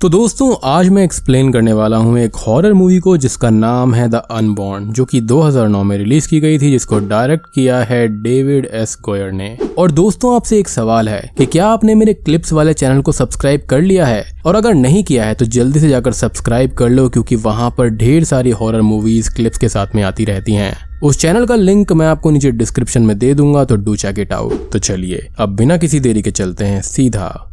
तो दोस्तों, आज मैं एक्सप्लेन करने वाला हूँ एक हॉरर मूवी को जिसका नाम है द अनबॉर्न जो कि 2009 में रिलीज़ की गई थी, जिसको डायरेक्ट किया है डेविड एस गोयर ने। और दोस्तों, आपसे एक सवाल है कि क्या आपने मेरे क्लिप्स वाले चैनल को सब्सक्राइब कर लिया है? और अगर नहीं किया है तो जल्दी से जाकर सब्सक्राइब कर लो, क्योंकि वहाँ पर ढेर सारी हॉरर मूवीज़ क्लिप्स के साथ में आती रहती हैं। उस चैनल का लिंक मैं आपको नीचे डिस्क्रिप्शन में दे दूँगा तो डू चेक इट आउट तो चलिए, अब बिना किसी देरी के चलते हैं सीधा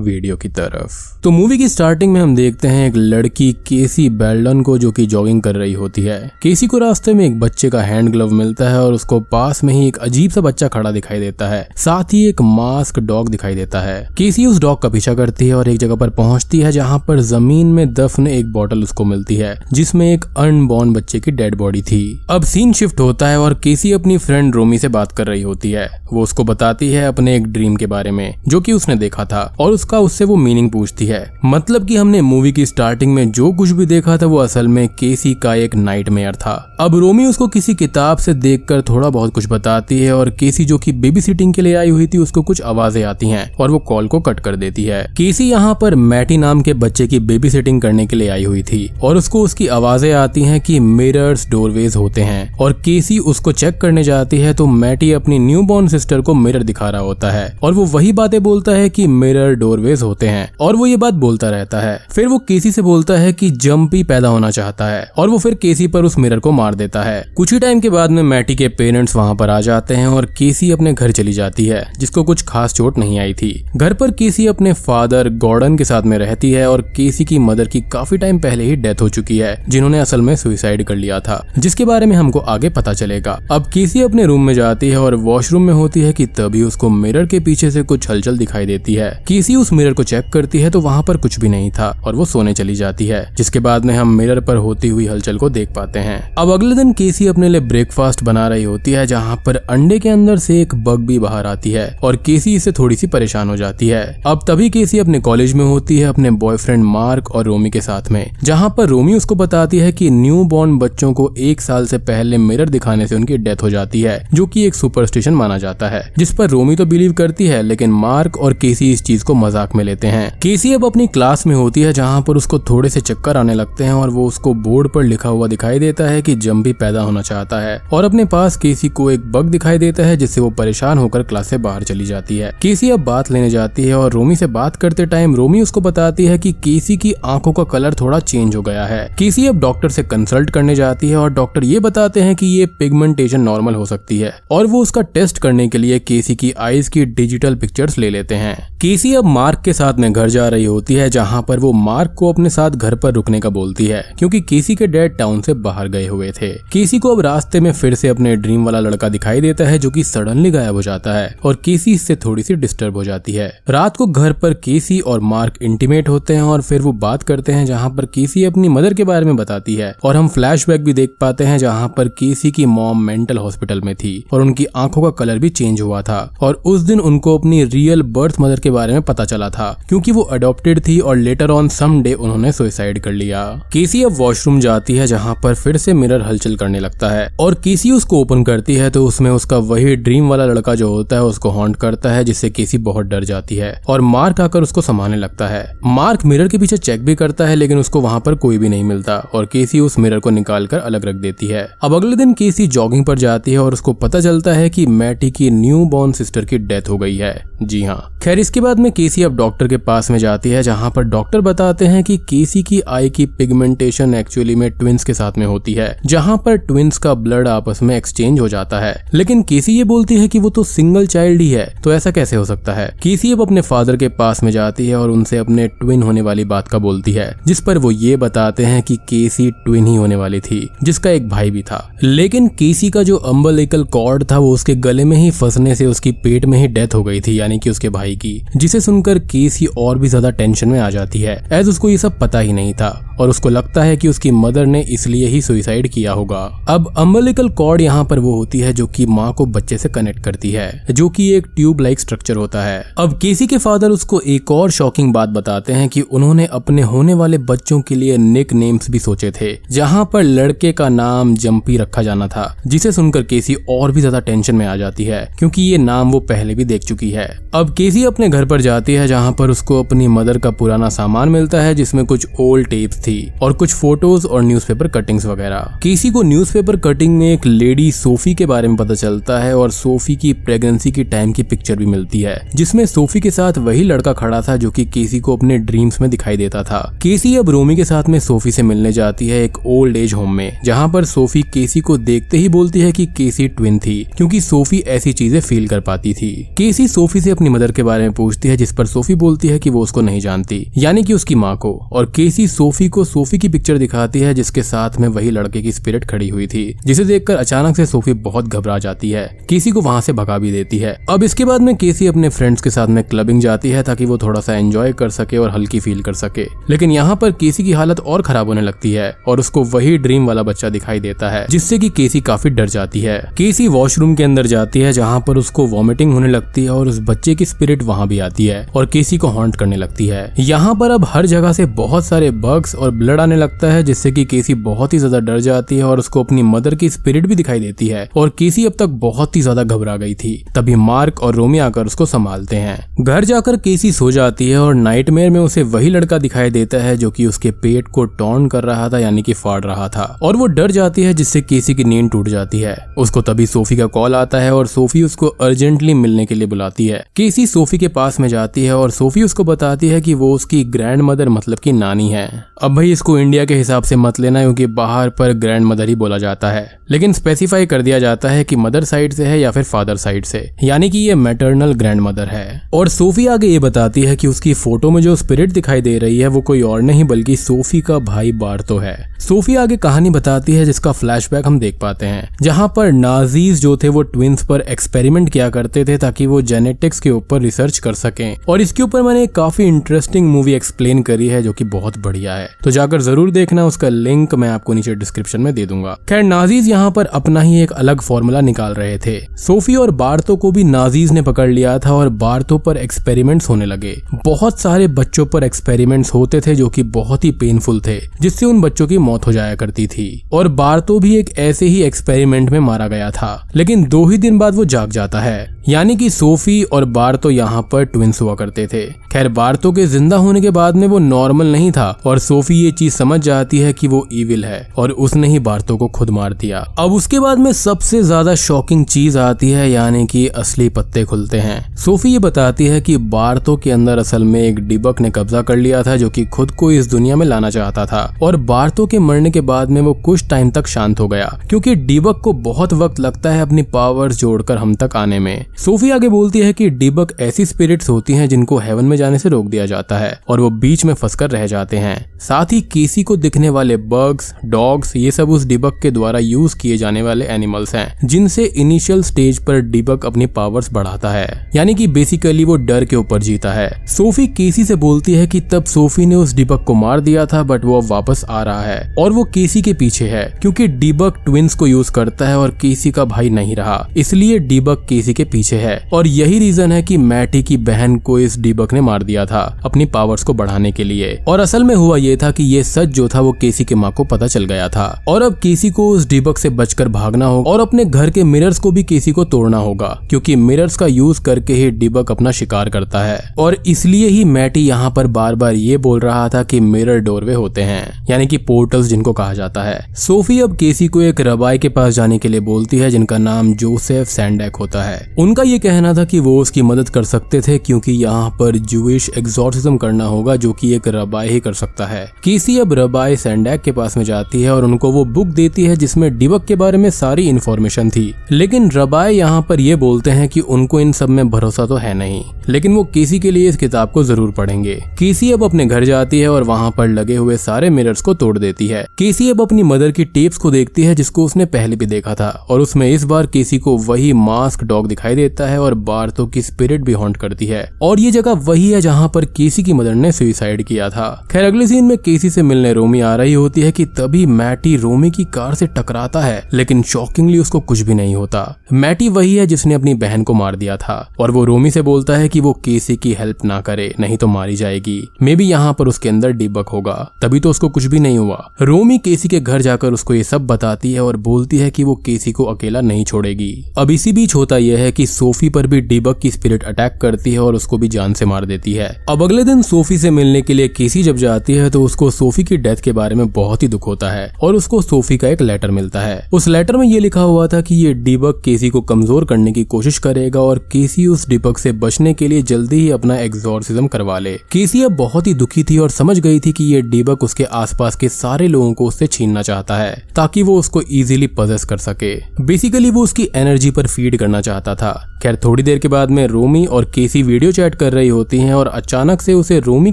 वीडियो की तरफ़। तो मूवी की स्टार्टिंग में हम देखते हैं एक लड़की केसी बेल्डन को जो कि जॉगिंग कर रही होती है। केसी को रास्ते में एक बच्चे का हैंड ग्लव मिलता है और उसको पास में ही एक अजीब सा बच्चा खड़ा दिखाई देता है। साथ ही एक मास्क डॉग दिखाई देता है। केसी उस डॉग का पीछा करती है और एक जगह पर पहुँचती है जहाँ पर ज़मीन में दफन एक बॉटल उसको मिलती है, जिसमें एक अनबॉर्न बच्चे की डेड बॉडी थी। अब सीन शिफ्ट होता है और केसी अपनी फ्रेंड रोमी से बात कर रही होती है। वो उसको बताती है अपने एक ड्रीम के बारे में, जो कि उसने देखा था, और उस उसका उससे वो मीनिंग पूछती है। मतलब कि हमने मूवी की स्टार्टिंग में जो कुछ भी देखा था, वो असल में केसी का एक नाइट था। अब रोमी उसको किसी किताब से देखकर थोड़ा बहुत कुछ बताती है और केसी जो कि बेबी सिटिंग के लिए आई हुई थी, उसको कुछ आवाज़ें आती हैं और वो कॉल को कट कर देती है। केसी यहाँ पर मैटी नाम के बच्चे की बेबी सिटिंग करने के लिए आई हुई थी और उसको उसकी आवाज़ें आती हैं कि मिरर्स डोरवेज होते हैं और केसी उसको चेक करने जाती है तो मैटी अपनी न्यू बॉर्न सिस्टर को मिरर दिखा रहा होता है और वो वही बातें बोलता है कि मिरर डोरवेज होते हैं और वो ये बात बोलता रहता है। फिर वो केसी से बोलता है कि जम्पी पैदा होना चाहता है और वो फिर केसी पर उस मिरर को मार देता है। कुछ ही टाइम के बाद में मैटी के पेरेंट्स वहाँ पर आ जाते हैं और केसी अपने घर चली जाती है, जिसको कुछ खास चोट नहीं आई थी। घर पर केसी अपने फादर गॉर्डन के साथ में रहती है और केसी की मदर की काफ़ी टाइम पहले ही डेथ हो चुकी है, जिन्होंने असल में सुइसाइड कर लिया था, जिसके बारे में हमको आगे पता चलेगा। अब केसी अपने रूम में जाती है और वॉशरूम में होती है कि तभी उसको मिरर के पीछे से कुछ हलचल दिखाई देती है। केसी उस मिरर को चेक करती है तो वहाँ पर कुछ भी नहीं था और वो सोने चली जाती है, जिसके बाद में हम मिरर पर होती हुई हलचल को देख पाते हैं। अब अगले दिन केसी अपने लिए ब्रेकफास्ट बना रही होती है, जहाँ पर अंडे के अंदर से एक बग भी बाहर आती है और केसी इससे थोड़ी सी परेशान हो जाती है। अब तभी केसी अपने कॉलेज में होती है, अपने बॉयफ्रेंड मार्क और रोमी के साथ में, जहाँ पर रोमी उसको बताती है की न्यू बॉर्न बच्चों को एक साल से पहले मिरर दिखाने से उनकी डेथ हो जाती है, जो की एक सुपरस्टिशन माना जाता है, जिस पर रोमी तो बिलीव करती है, लेकिन मार्क और केसी इस चीज़ को मज़ाक में लेते हैं। केसी अब अपनी क्लास में होती है, जहाँ पर उसको थोड़े से चक्कर आने लगते हैं और वो उसको बोर्ड पर लिखा हुआ दिखाई देता है कि जम्बी पैदा होना चाहता है। और अपने पास केसी को एक बग दिखाई देता है, जिससे वो परेशान होकर क्लास से बाहर चली जाती है। केसी अब बात लेने जाती है और रोमी से बात करते टाइम रोमी उसको बताती है कि केसी की आँखों का कलर थोड़ा चेंज हो गया है। केसी अब डॉक्टर से कंसल्ट करने जाती है और डॉक्टर ये बताते हैं कि ये पिगमेंटेशन नॉर्मल हो सकती है। और वो उसका टेस्ट करने के लिए केसी की आईज की डिजिटल पिक्चर्स ले लेते हैं। केसी अब मार्क के साथ में घर जा रही होती है, जहाँ पर वो मार्क को अपने साथ घर पर रुकने का बोलती है, क्योंकि केसी के डैड टाउन से बाहर गए हुए थे। केसी को अब रास्ते में फिर से अपने ड्रीम वाला लड़का दिखाई देता है, जो कि सडनली गायब हो जाता है, और केसी इससे थोड़ी सी डिस्टर्ब हो जाती है। रात को घर पर केसी और मार्क इंटीमेट होते हैं, और फिर वो बात करते हैं, जहाँ पर केसी अपनी मदर के बारे में बताती है, और हम फ्लैशबैक भी देख पाते हैं, जहाँ पर केसी की मॉम मेंटल हॉस्पिटल में थी, और उनकी आँखों का कलर भी चेंज हुआ था, और उस दिन उनको अपनी रियल बर्थ मदर के बारे में पता चला था, क्योंकि वो अडोप्टेड थी और लेटर ऑन सम डे उन्होंने सुसाइड कर लिया। केसी अब वॉशरूम जाती है, जहाँ पर फिर से मिरर हलचल करने लगता है, और केसी उसको ओपन करती है तो उसमें उसका वही ड्रीम वाला लड़का जो होता है, उसको हॉन्ट करता है, जिससे केसी बहुत डर जाती है, और मार्क आकर उसको संभालने लगता है। मार्क मिरर के पीछे चेक भी करता है, लेकिन उसको वहाँ पर कोई भी नहीं मिलता, और केसी उस मिरर को निकाल कर अलग रख देती है। अब अगले दिन केसी जॉगिंग पर जाती है, और उसको पता चलता है की मैटी की न्यू बॉर्न सिस्टर की डेथ हो गई है। जी हाँ। खैर, इसके बाद में केसी अब डॉक्टर के पास में जाती है, जहाँ पर डॉक्टर बताते हैं कि केसी की आई की पिगमेंटेशन एक्चुअली में ट्विंस के साथ में होती है, जहाँ पर ट्विंस का ब्लड आपस में एक्सचेंज हो जाता है। लेकिन केसी ये बोलती है कि वो तो सिंगल चाइल्ड ही है तो ऐसा कैसे हो सकता है? केसी अब अपने फादर के पास में जाती है और उनसे अपने ट्विन होने वाली बात का बोलती है, जिस पर वो ये बताते हैं कि केसी ट्विन ही होने वाली थी, जिसका एक भाई भी था। लेकिन केसी का जो अम्बलिकल कॉर्ड था, वो उसके गले में ही फंसने से उसकी पेट में ही डेथ हो गई थी, यानी कि उसके भाई की जिसे सुनकर केसी और भी ज़्यादा टेंशन में आ जाती है। एज उसको ये सब पता ही नहीं था, और उसको लगता है कि उसकी मदर ने इसलिए ही सुइसाइड किया होगा। अब अम्बलिकल कॉर्ड यहाँ पर वो होती है जो कि माँ को बच्चे से कनेक्ट करती है, जो कि एक ट्यूब लाइक स्ट्रक्चर होता है। अब केसी के फादर उसको एक और शॉकिंग बात बताते हैं कि उन्होंने अपने होने वाले बच्चों के लिए निक नेम्स भी सोचे थे, जहाँ पर लड़के का नाम जम्पी रखा जाना था, जिसे सुनकर केसी और भी ज़्यादा टेंशन में आ जाती है, क्योंकि ये नाम वो पहले भी देख चुकी है। अब केसी अपने घर पर जाती है, जहाँ पर उसको अपनी मदर का पुराना सामान मिलता है, जिसमें कुछ ओल्ड टेप्स थी और कुछ फ़ोटोज़ और न्यूज़पेपर कटिंग्स वगैरह। केसी को न्यूज़पेपर कटिंग में एक लेडी सोफी के बारे में पता चलता है और सोफी की प्रेगनेंसी की टाइम की पिक्चर भी मिलती है, जिसमें सोफी के साथ वही लड़का खड़ा था, जो कि केसी को अपने ड्रीम्स में दिखाई देता था। केसी अब रोमी के साथ में सोफी से मिलने जाती है एक ओल्ड एज होम में, जहाँ पर सोफी केसी को देखते ही बोलती है कि केसी ट्विन थी, क्योंकि सोफी ऐसी चीज़ें फील कर पाती थी। केसी सोफी से अपनी मदर के बारे में पूछती है, जिस पर सोफी बोलती है कि वो उसको नहीं जानती। यानी कि उसकी माँ को। और केसी सोफी को सोफी की पिक्चर दिखाती है, जिसके साथ में वही लड़के की स्पिरिट खड़ी हुई थी, जिसे देखकर अचानक से सोफी बहुत घबरा जाती है। केसी को वहाँ से भगा भी देती है। अब इसके बाद में केसी अपने फ्रेंड्स के साथ में क्लबिंग जाती है, ताकि वो थोड़ा सा एंजॉय कर सके और हल्की फील कर सके। लेकिन यहाँ पर केसी की हालत और खराब होने लगती है, और उसको वही ड्रीम वाला बच्चा दिखाई देता है, जिससे की केसी काफ़ी डर जाती है। केसी वॉशरूम के अंदर जाती है, जहाँ पर उसको वॉमिटिंग होने लगती है, और उस बच्चे की स्पिरिट वहाँ भी आती है और केसी को हॉन्ट करने लगती है। यहाँ पर अब हर जगह से बहुत सारे बग्स और ब्लड आने लगता है, जिससे कि केसी बहुत ही ज़्यादा डर जाती है और उसको अपनी मदर की स्पिरिट भी दिखाई देती है। और केसी अब तक बहुत ही ज़्यादा घबरा गई थी। तभी मार्क और रोमी आकर उसको संभालते हैं। घर जाकर केसी सो जाती है और नाइटमेयर में उसे वही लड़का दिखाई देता है, जो कि उसके पेट को टॉन कर रहा था, यानी कि फाड़ रहा था। और वो डर जाती है, जिससे केसी की नींद टूट जाती है। उसको तभी सोफी का कॉल आता है और सोफी उसको अर्जेंटली मिलने के लिए बुलाती है। केसी सोफी के पास में जाती है और सोफी उसको बताती है कि वो उसकी ग्रैंड मदर मतलब की नानी है। अब भाई इसको इंडिया के हिसाब से मत लेना, क्योंकि बाहर पर ग्रैंड मदर ही बोला जाता है। लेकिन स्पेसिफाई कर दिया जाता है कि मदर साइड से है या फिर फादर साइड से। यानी कि ये मैटरनल ग्रैंड मदर है। और सोफी आगे ये बताती है कि उसकी फ़ोटो में जो स्पिरिट दिखाई दे रही है, वो कोई और नहीं, बल्कि सोफी का भाई बारतो है। सोफी आगे कहानी बताती है, जिसका फ्लैशबैक हम देख पाते हैं। जहाँ पर नाजीज जो थे, वो ट्विंस पर एक्सपेरिमेंट किया करते थे, ताकि वो जेनेटिक्स के ऊपर रिसर्च कर सकें। और इसके ऊपर मैंने काफ़ी इंटरेस्टिंग मूवी एक्सप्लेन करी है, जो कि बहुत बढ़िया है। तो जाकर ज़रूर देखना, उसका लिंक मैं आपको नीचे डिस्क्रिप्शन में दे दूँगा। खैर, नाजीज यहाँ पर अपना ही एक अलग फॉर्मूला निकाल रहे थे। सोफी और बारतो को भी नाजीज ने पकड़ लिया था और बारतो पर एक्सपेरिमेंट्स होने लगे। बहुत सारे बच्चों पर एक्सपेरिमेंट्स होते थे जो कि बहुत ही पेनफुल थे, जिससे उन बच्चों की मौत हो जाया करती थी। और बारतो भी एक ऐसे ही एक्सपेरिमेंट में मारा गया था, लेकिन दो ही दिन बाद वो जाग जाता है। यानी कि सोफी और बारतो यहाँ पर ट्विंस हुआ करते थे। खैर, बारतो के ज़िंदा होने के बाद में वो नॉर्मल नहीं था और सोफी ये चीज़ समझ जाती है कि वो इविल है, और उसने ही बारतो को खुद मार दिया। अब उसके बाद में सबसे ज़्यादा शॉकिंग चीज़ आती है, यानी कि असली पत्ते खुलते हैं। सोफी ये बताती है कि बारतो के अंदर असल में एक डिबक ने कब्जा कर लिया था, जो कि खुद को इस दुनिया में लाना चाहता था, और बारतो के मरने के बाद में वो कुछ टाइम तक शांत हो गया, क्योंकि डिबक को बहुत वक्त लगता है अपनी पावर्स जोड़कर हम तक आने में। सोफी आगे बोलती है कि डिबक ऐसी स्पिरिट्स होती हैं जिनको हेवन में जाने से रोक दिया जाता है, और वो बीच में फंसकर रह जाते हैं। साथ ही केसी को दिखने वाले बर्ग्स डॉग्स ये सब उस डिबक के द्वारा यूज़ किए जाने वाले एनिमल्स हैं, जिनसे इनिशियल स्टेज पर डिबक अपनी पावर्स बढ़ाता है। यानी कि बेसिकली वो डर के ऊपर जीता है। सोफी केसी से बोलती है कि तब सोफी ने उस डिबक को मार दिया था बट वो अब वापस आ रहा है। और वो केसी के पीछे है, क्योंकि डिबक ट्विंस को यूज़ करता है और केसी का भाई नहीं रहा। इसलिए डिबक केसी के पीछे है। और यही रीजन है कि मैटी की बहन को इस डिबक ने मार दिया था, अपनी पावर्स को बढ़ाने के लिए। और असल में हुआ ये था कि ये सच जो था वो केसी के माँ को पता चल गया था। और अब केसी को उस डिबक से बचकर भागना होगा और अपने घर के मिरर्स को भी केसी को तोड़ना होगा, क्योंकि मिरर्स का यूज़ करके ही डिबक अपना शिकार करता है। और इसलिए ही मैटी यहाँ पर बार बार ये बोल रहा था कि मिरर डोरवे होते हैं, यानी कि पोर्टल्स जिनको कहा जाता है। सोफी अब केसी को एक रबाई के पास जाने के लिए बोलती है, जिनका नाम जोसेफ सैंडेक होता है। उनका ये कहना था कि वो उसकी मदद कर सकते थे, क्योंकि यहाँ पर जूश एग्जॉर्सिज्म करना होगा, जो कि एक रबाई ही कर सकता है। केसी अब रबाई सैंडेक के पास में जाती है और उनको वो बुक देती है जिसमें डिबक के बारे में सारी इन्फॉर्मेशन थी। लेकिन रबाई यहाँ पर ये बोलते हैं कि उनको इन सब में भरोसा तो है नहीं, लेकिन वो किसी के लिए इस किताब को ज़रूर पढ़ेंगे। किसी अब अपने घर जाती है और वहाँ पर लगे हुए सारे मिरर्स को तोड़ देती है। केसी अब अपनी मदर की टेप्स को देखती है जिसको उसने पहले भी देखा था, और उसमें इस बार केसी को वही मास्क डॉग दिखाई देता है और बार्थो की स्पिरिट भी हॉन्ट करती है। और ये जगह वही है जहाँ पर केसी की मदर ने सुइसाइड किया था। खैर, अगले सीन में केसी से मिलने रोमी आ रही होती है कि तभी मैटी रोमी की कार से टकराता है, लेकिन शॉकिंगली उसको कुछ भी नहीं होता। मैटी वही है जिसने अपनी बहन को मार दिया था, और वो रोमी से बोलता है कि वो केसी की हेल्प ना करे, नहीं तो मारी जाएगी। मे बी यहाँ पर उसके अंदर डिबक होगा। तभी तो उसको कुछ भी नहीं हुआ। रोमी केसी के घर जाकर उसको ये सब बताती है और बोलती है कि वो केसी को अकेला नहीं छोड़ेगी। अब इसी बीच होता यह है कि सोफी पर भी डिबक की स्पिरिट अटैक करती है और उसको भी जान से मार देती है। अब अगले दिन सोफी से मिलने के लिए केसी जब जाती है तो उसको सोफी की डेथ के बारे में बहुत ही दुख होता है और उसको सोफी का एक लेटर मिलता है। उस लेटर में ये लिखा हुआ था कि ये डिबक केसी को कमज़ोर करने की कोशिश करेगा और केसी उस डिबक से बचने के लिए जल्दी ही अपना एग्जॉर्सिज्म करवा ले। केसी अब बहुत ही दुखी थी और समझ गई थी कि ये डिबक उसके आसपास के सारे लोगों को उससे छीनना चाहता है, ताकि वो उसको इजीली पजेस कर सके। बेसिकली वो उसकी एनर्जी पर फ़ीड करना चाहता था। खैर, थोड़ी देर के बाद में रोमी और केसी वीडियो चैट कर रही होती हैं और अचानक से उसे रोमी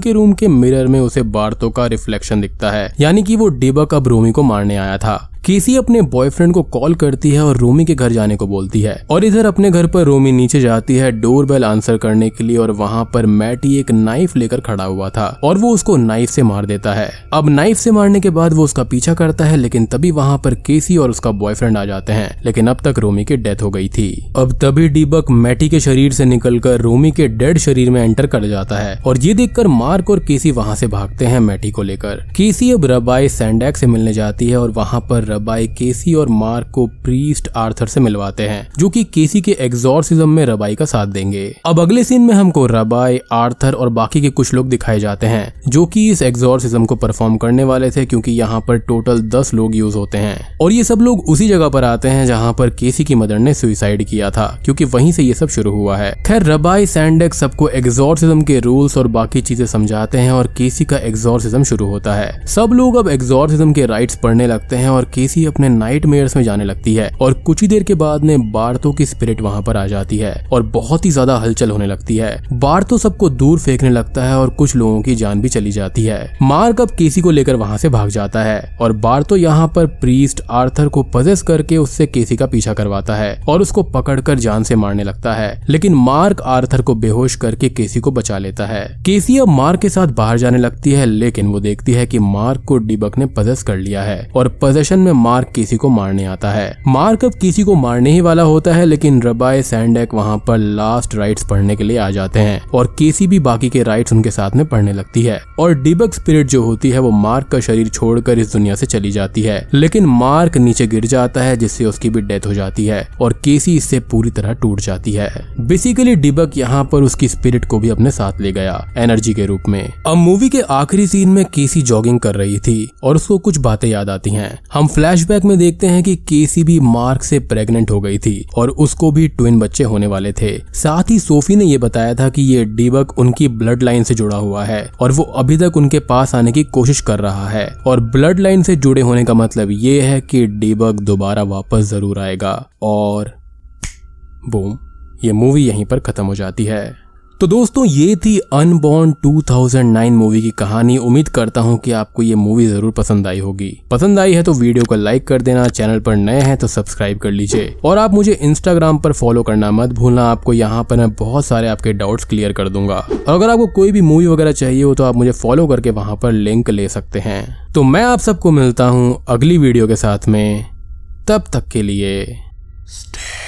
के रूम के मिरर में उसे बारतो का रिफ्लेक्शन दिखता है। यानी कि वो डिबक अब रोमी को मारने आया था। केसी अपने बॉयफ्रेंड को कॉल करती है और रोमी के घर जाने को बोलती है। और इधर अपने घर पर रोमी नीचे जाती है डोर बेल आंसर करने के लिए और वहाँ पर मैटी एक नाइफ लेकर खड़ा हुआ था और वो उसको नाइफ से मार देता है। अब नाइफ से मारने के बाद वो उसका पीछा करता है, लेकिन तभी वहाँ पर केसी और उसका बॉयफ्रेंड आ जाते हैं, लेकिन अब तक रोमी की डेथ हो गई थी। अब तभी डीबक मैटी के शरीर से निकलकर रोमी के डेड शरीर में एंटर कर जाता है और ये देखकर मार्क और केसी वहाँ से भागते हैं मैटी को लेकर। केसी अब रबाई सैंडैक से मिलने जाती है और वहाँ पर रबाई केसी और मार्क को प्रीस्ट आर्थर से मिलवाते हैं, जो कि केसी के एग्जॉर्सिज्म में रबाई का साथ देंगे। अब अगले सीन में हमको रबाई, आर्थर और बाकी के कुछ लोग दिखाए जाते हैं, जो कि इस एग्जॉर्सिज्म को परफॉर्म करने वाले थे, क्योंकि यहाँ पर टोटल दस लोग यूज़ होते हैं। और ये सब लोग उसी जगह पर आते हैं, जहाँ पर केसी की मदर ने सुइसाइड किया था, क्योंकि वहीं से ये सब शुरू हुआ है। खैर, रबाई सैंडेक सबको एग्जॉर्सिज्म के रूल्स और बाकी चीज़ें समझाते हैं, और केसी का एग्जॉर्सिज्म शुरू होता है। सब लोग अब एग्जॉर्सिज्म के राइट्स पढ़ने लगते हैं, और केसी अपने नाइट में जाने लगती है और कुछ ही देर के बाद में बार्थो की स्पिरिट वहाँ पर आ जाती है और बहुत ही ज़्यादा हलचल होने लगती है। बार्थो सबको दूर फेंकने लगता है और कुछ लोगों की जान भी चली जाती है। मार्क अब केसी को लेकर वहाँ से भाग जाता है और बार्थो यहाँ पर प्रीस्ट आर्थर को पजेस करके उससे केसी का पीछा करवाता है और उसको पकड़कर जान से मारने लगता है। लेकिन मार्क आर्थर को बेहोश करके केसी को बचा लेता है। केसी अब मार्क के साथ बाहर जाने लगती है, लेकिन वो देखती है कि मार्क को डिबक ने पजेस कर लिया है और पोजेशन में मार्क केसी को मारने आता है। मार्क अब किसी को मारने ही वाला होता है, लेकिन रबाय सैंडेक वहाँ पर लास्ट राइट्स पढ़ने के लिए आ जाते हैं, और केसी भी बाकी के राइट्स उनके साथ में पढ़ने लगती है। और डिबक स्पिरिट जो होती है, वो मार्क का शरीर छोड़कर इस दुनिया से चली जाती है, लेकिन मार्क नीचे गिर जाता है, जिससे उसकी भी डेथ हो जाती है, और केसी इससे पूरी तरह टूट जाती है। बेसिकली डिबक यहाँ पर उसकी स्पिरिट को भी अपने साथ ले गया एनर्जी के रूप में। अब मूवी के आखिरी सीन में केसी जॉगिंग कर रही थी, और उसको कुछ बातें याद आती हैं। हम फ्लैशबैक में देखते हैं कि केसी भी मार्क से प्रेग्नेंट हो गई थी और उसको भी ट्विन बच्चे होने वाले थे। साथ ही सोफी ने यह बताया था कि ये डीबक उनकी ब्लड लाइन से जुड़ा हुआ है और वो अभी तक उनके पास आने की कोशिश कर रहा है। और ब्लड लाइन से जुड़े होने का मतलब ये है कि डीबक दोबारा वापस ज़रूर आएगा और बूम ये मूवी यहीं पर खत्म हो जाती है। तो दोस्तों, ये थी अनबॉर्न 2009 मूवी की कहानी। उम्मीद करता हूँ कि आपको ये मूवी ज़रूर पसंद आई होगी। पसंद आई है तो वीडियो को लाइक कर देना, चैनल पर नए हैं तो सब्सक्राइब कर लीजिए। और आप मुझे इंस्टाग्राम पर फॉलो करना मत भूलना, आपको यहाँ पर मैं बहुत सारे आपके डाउट्स क्लियर कर दूँगा। और अगर आपको कोई भी मूवी वगैरह चाहिए हो तो आप मुझे फॉलो करके वहाँ पर लिंक ले सकते हैं। तो मैं आप सबको मिलता हूँ अगली वीडियो के साथ में। तब तक के लिए स्टे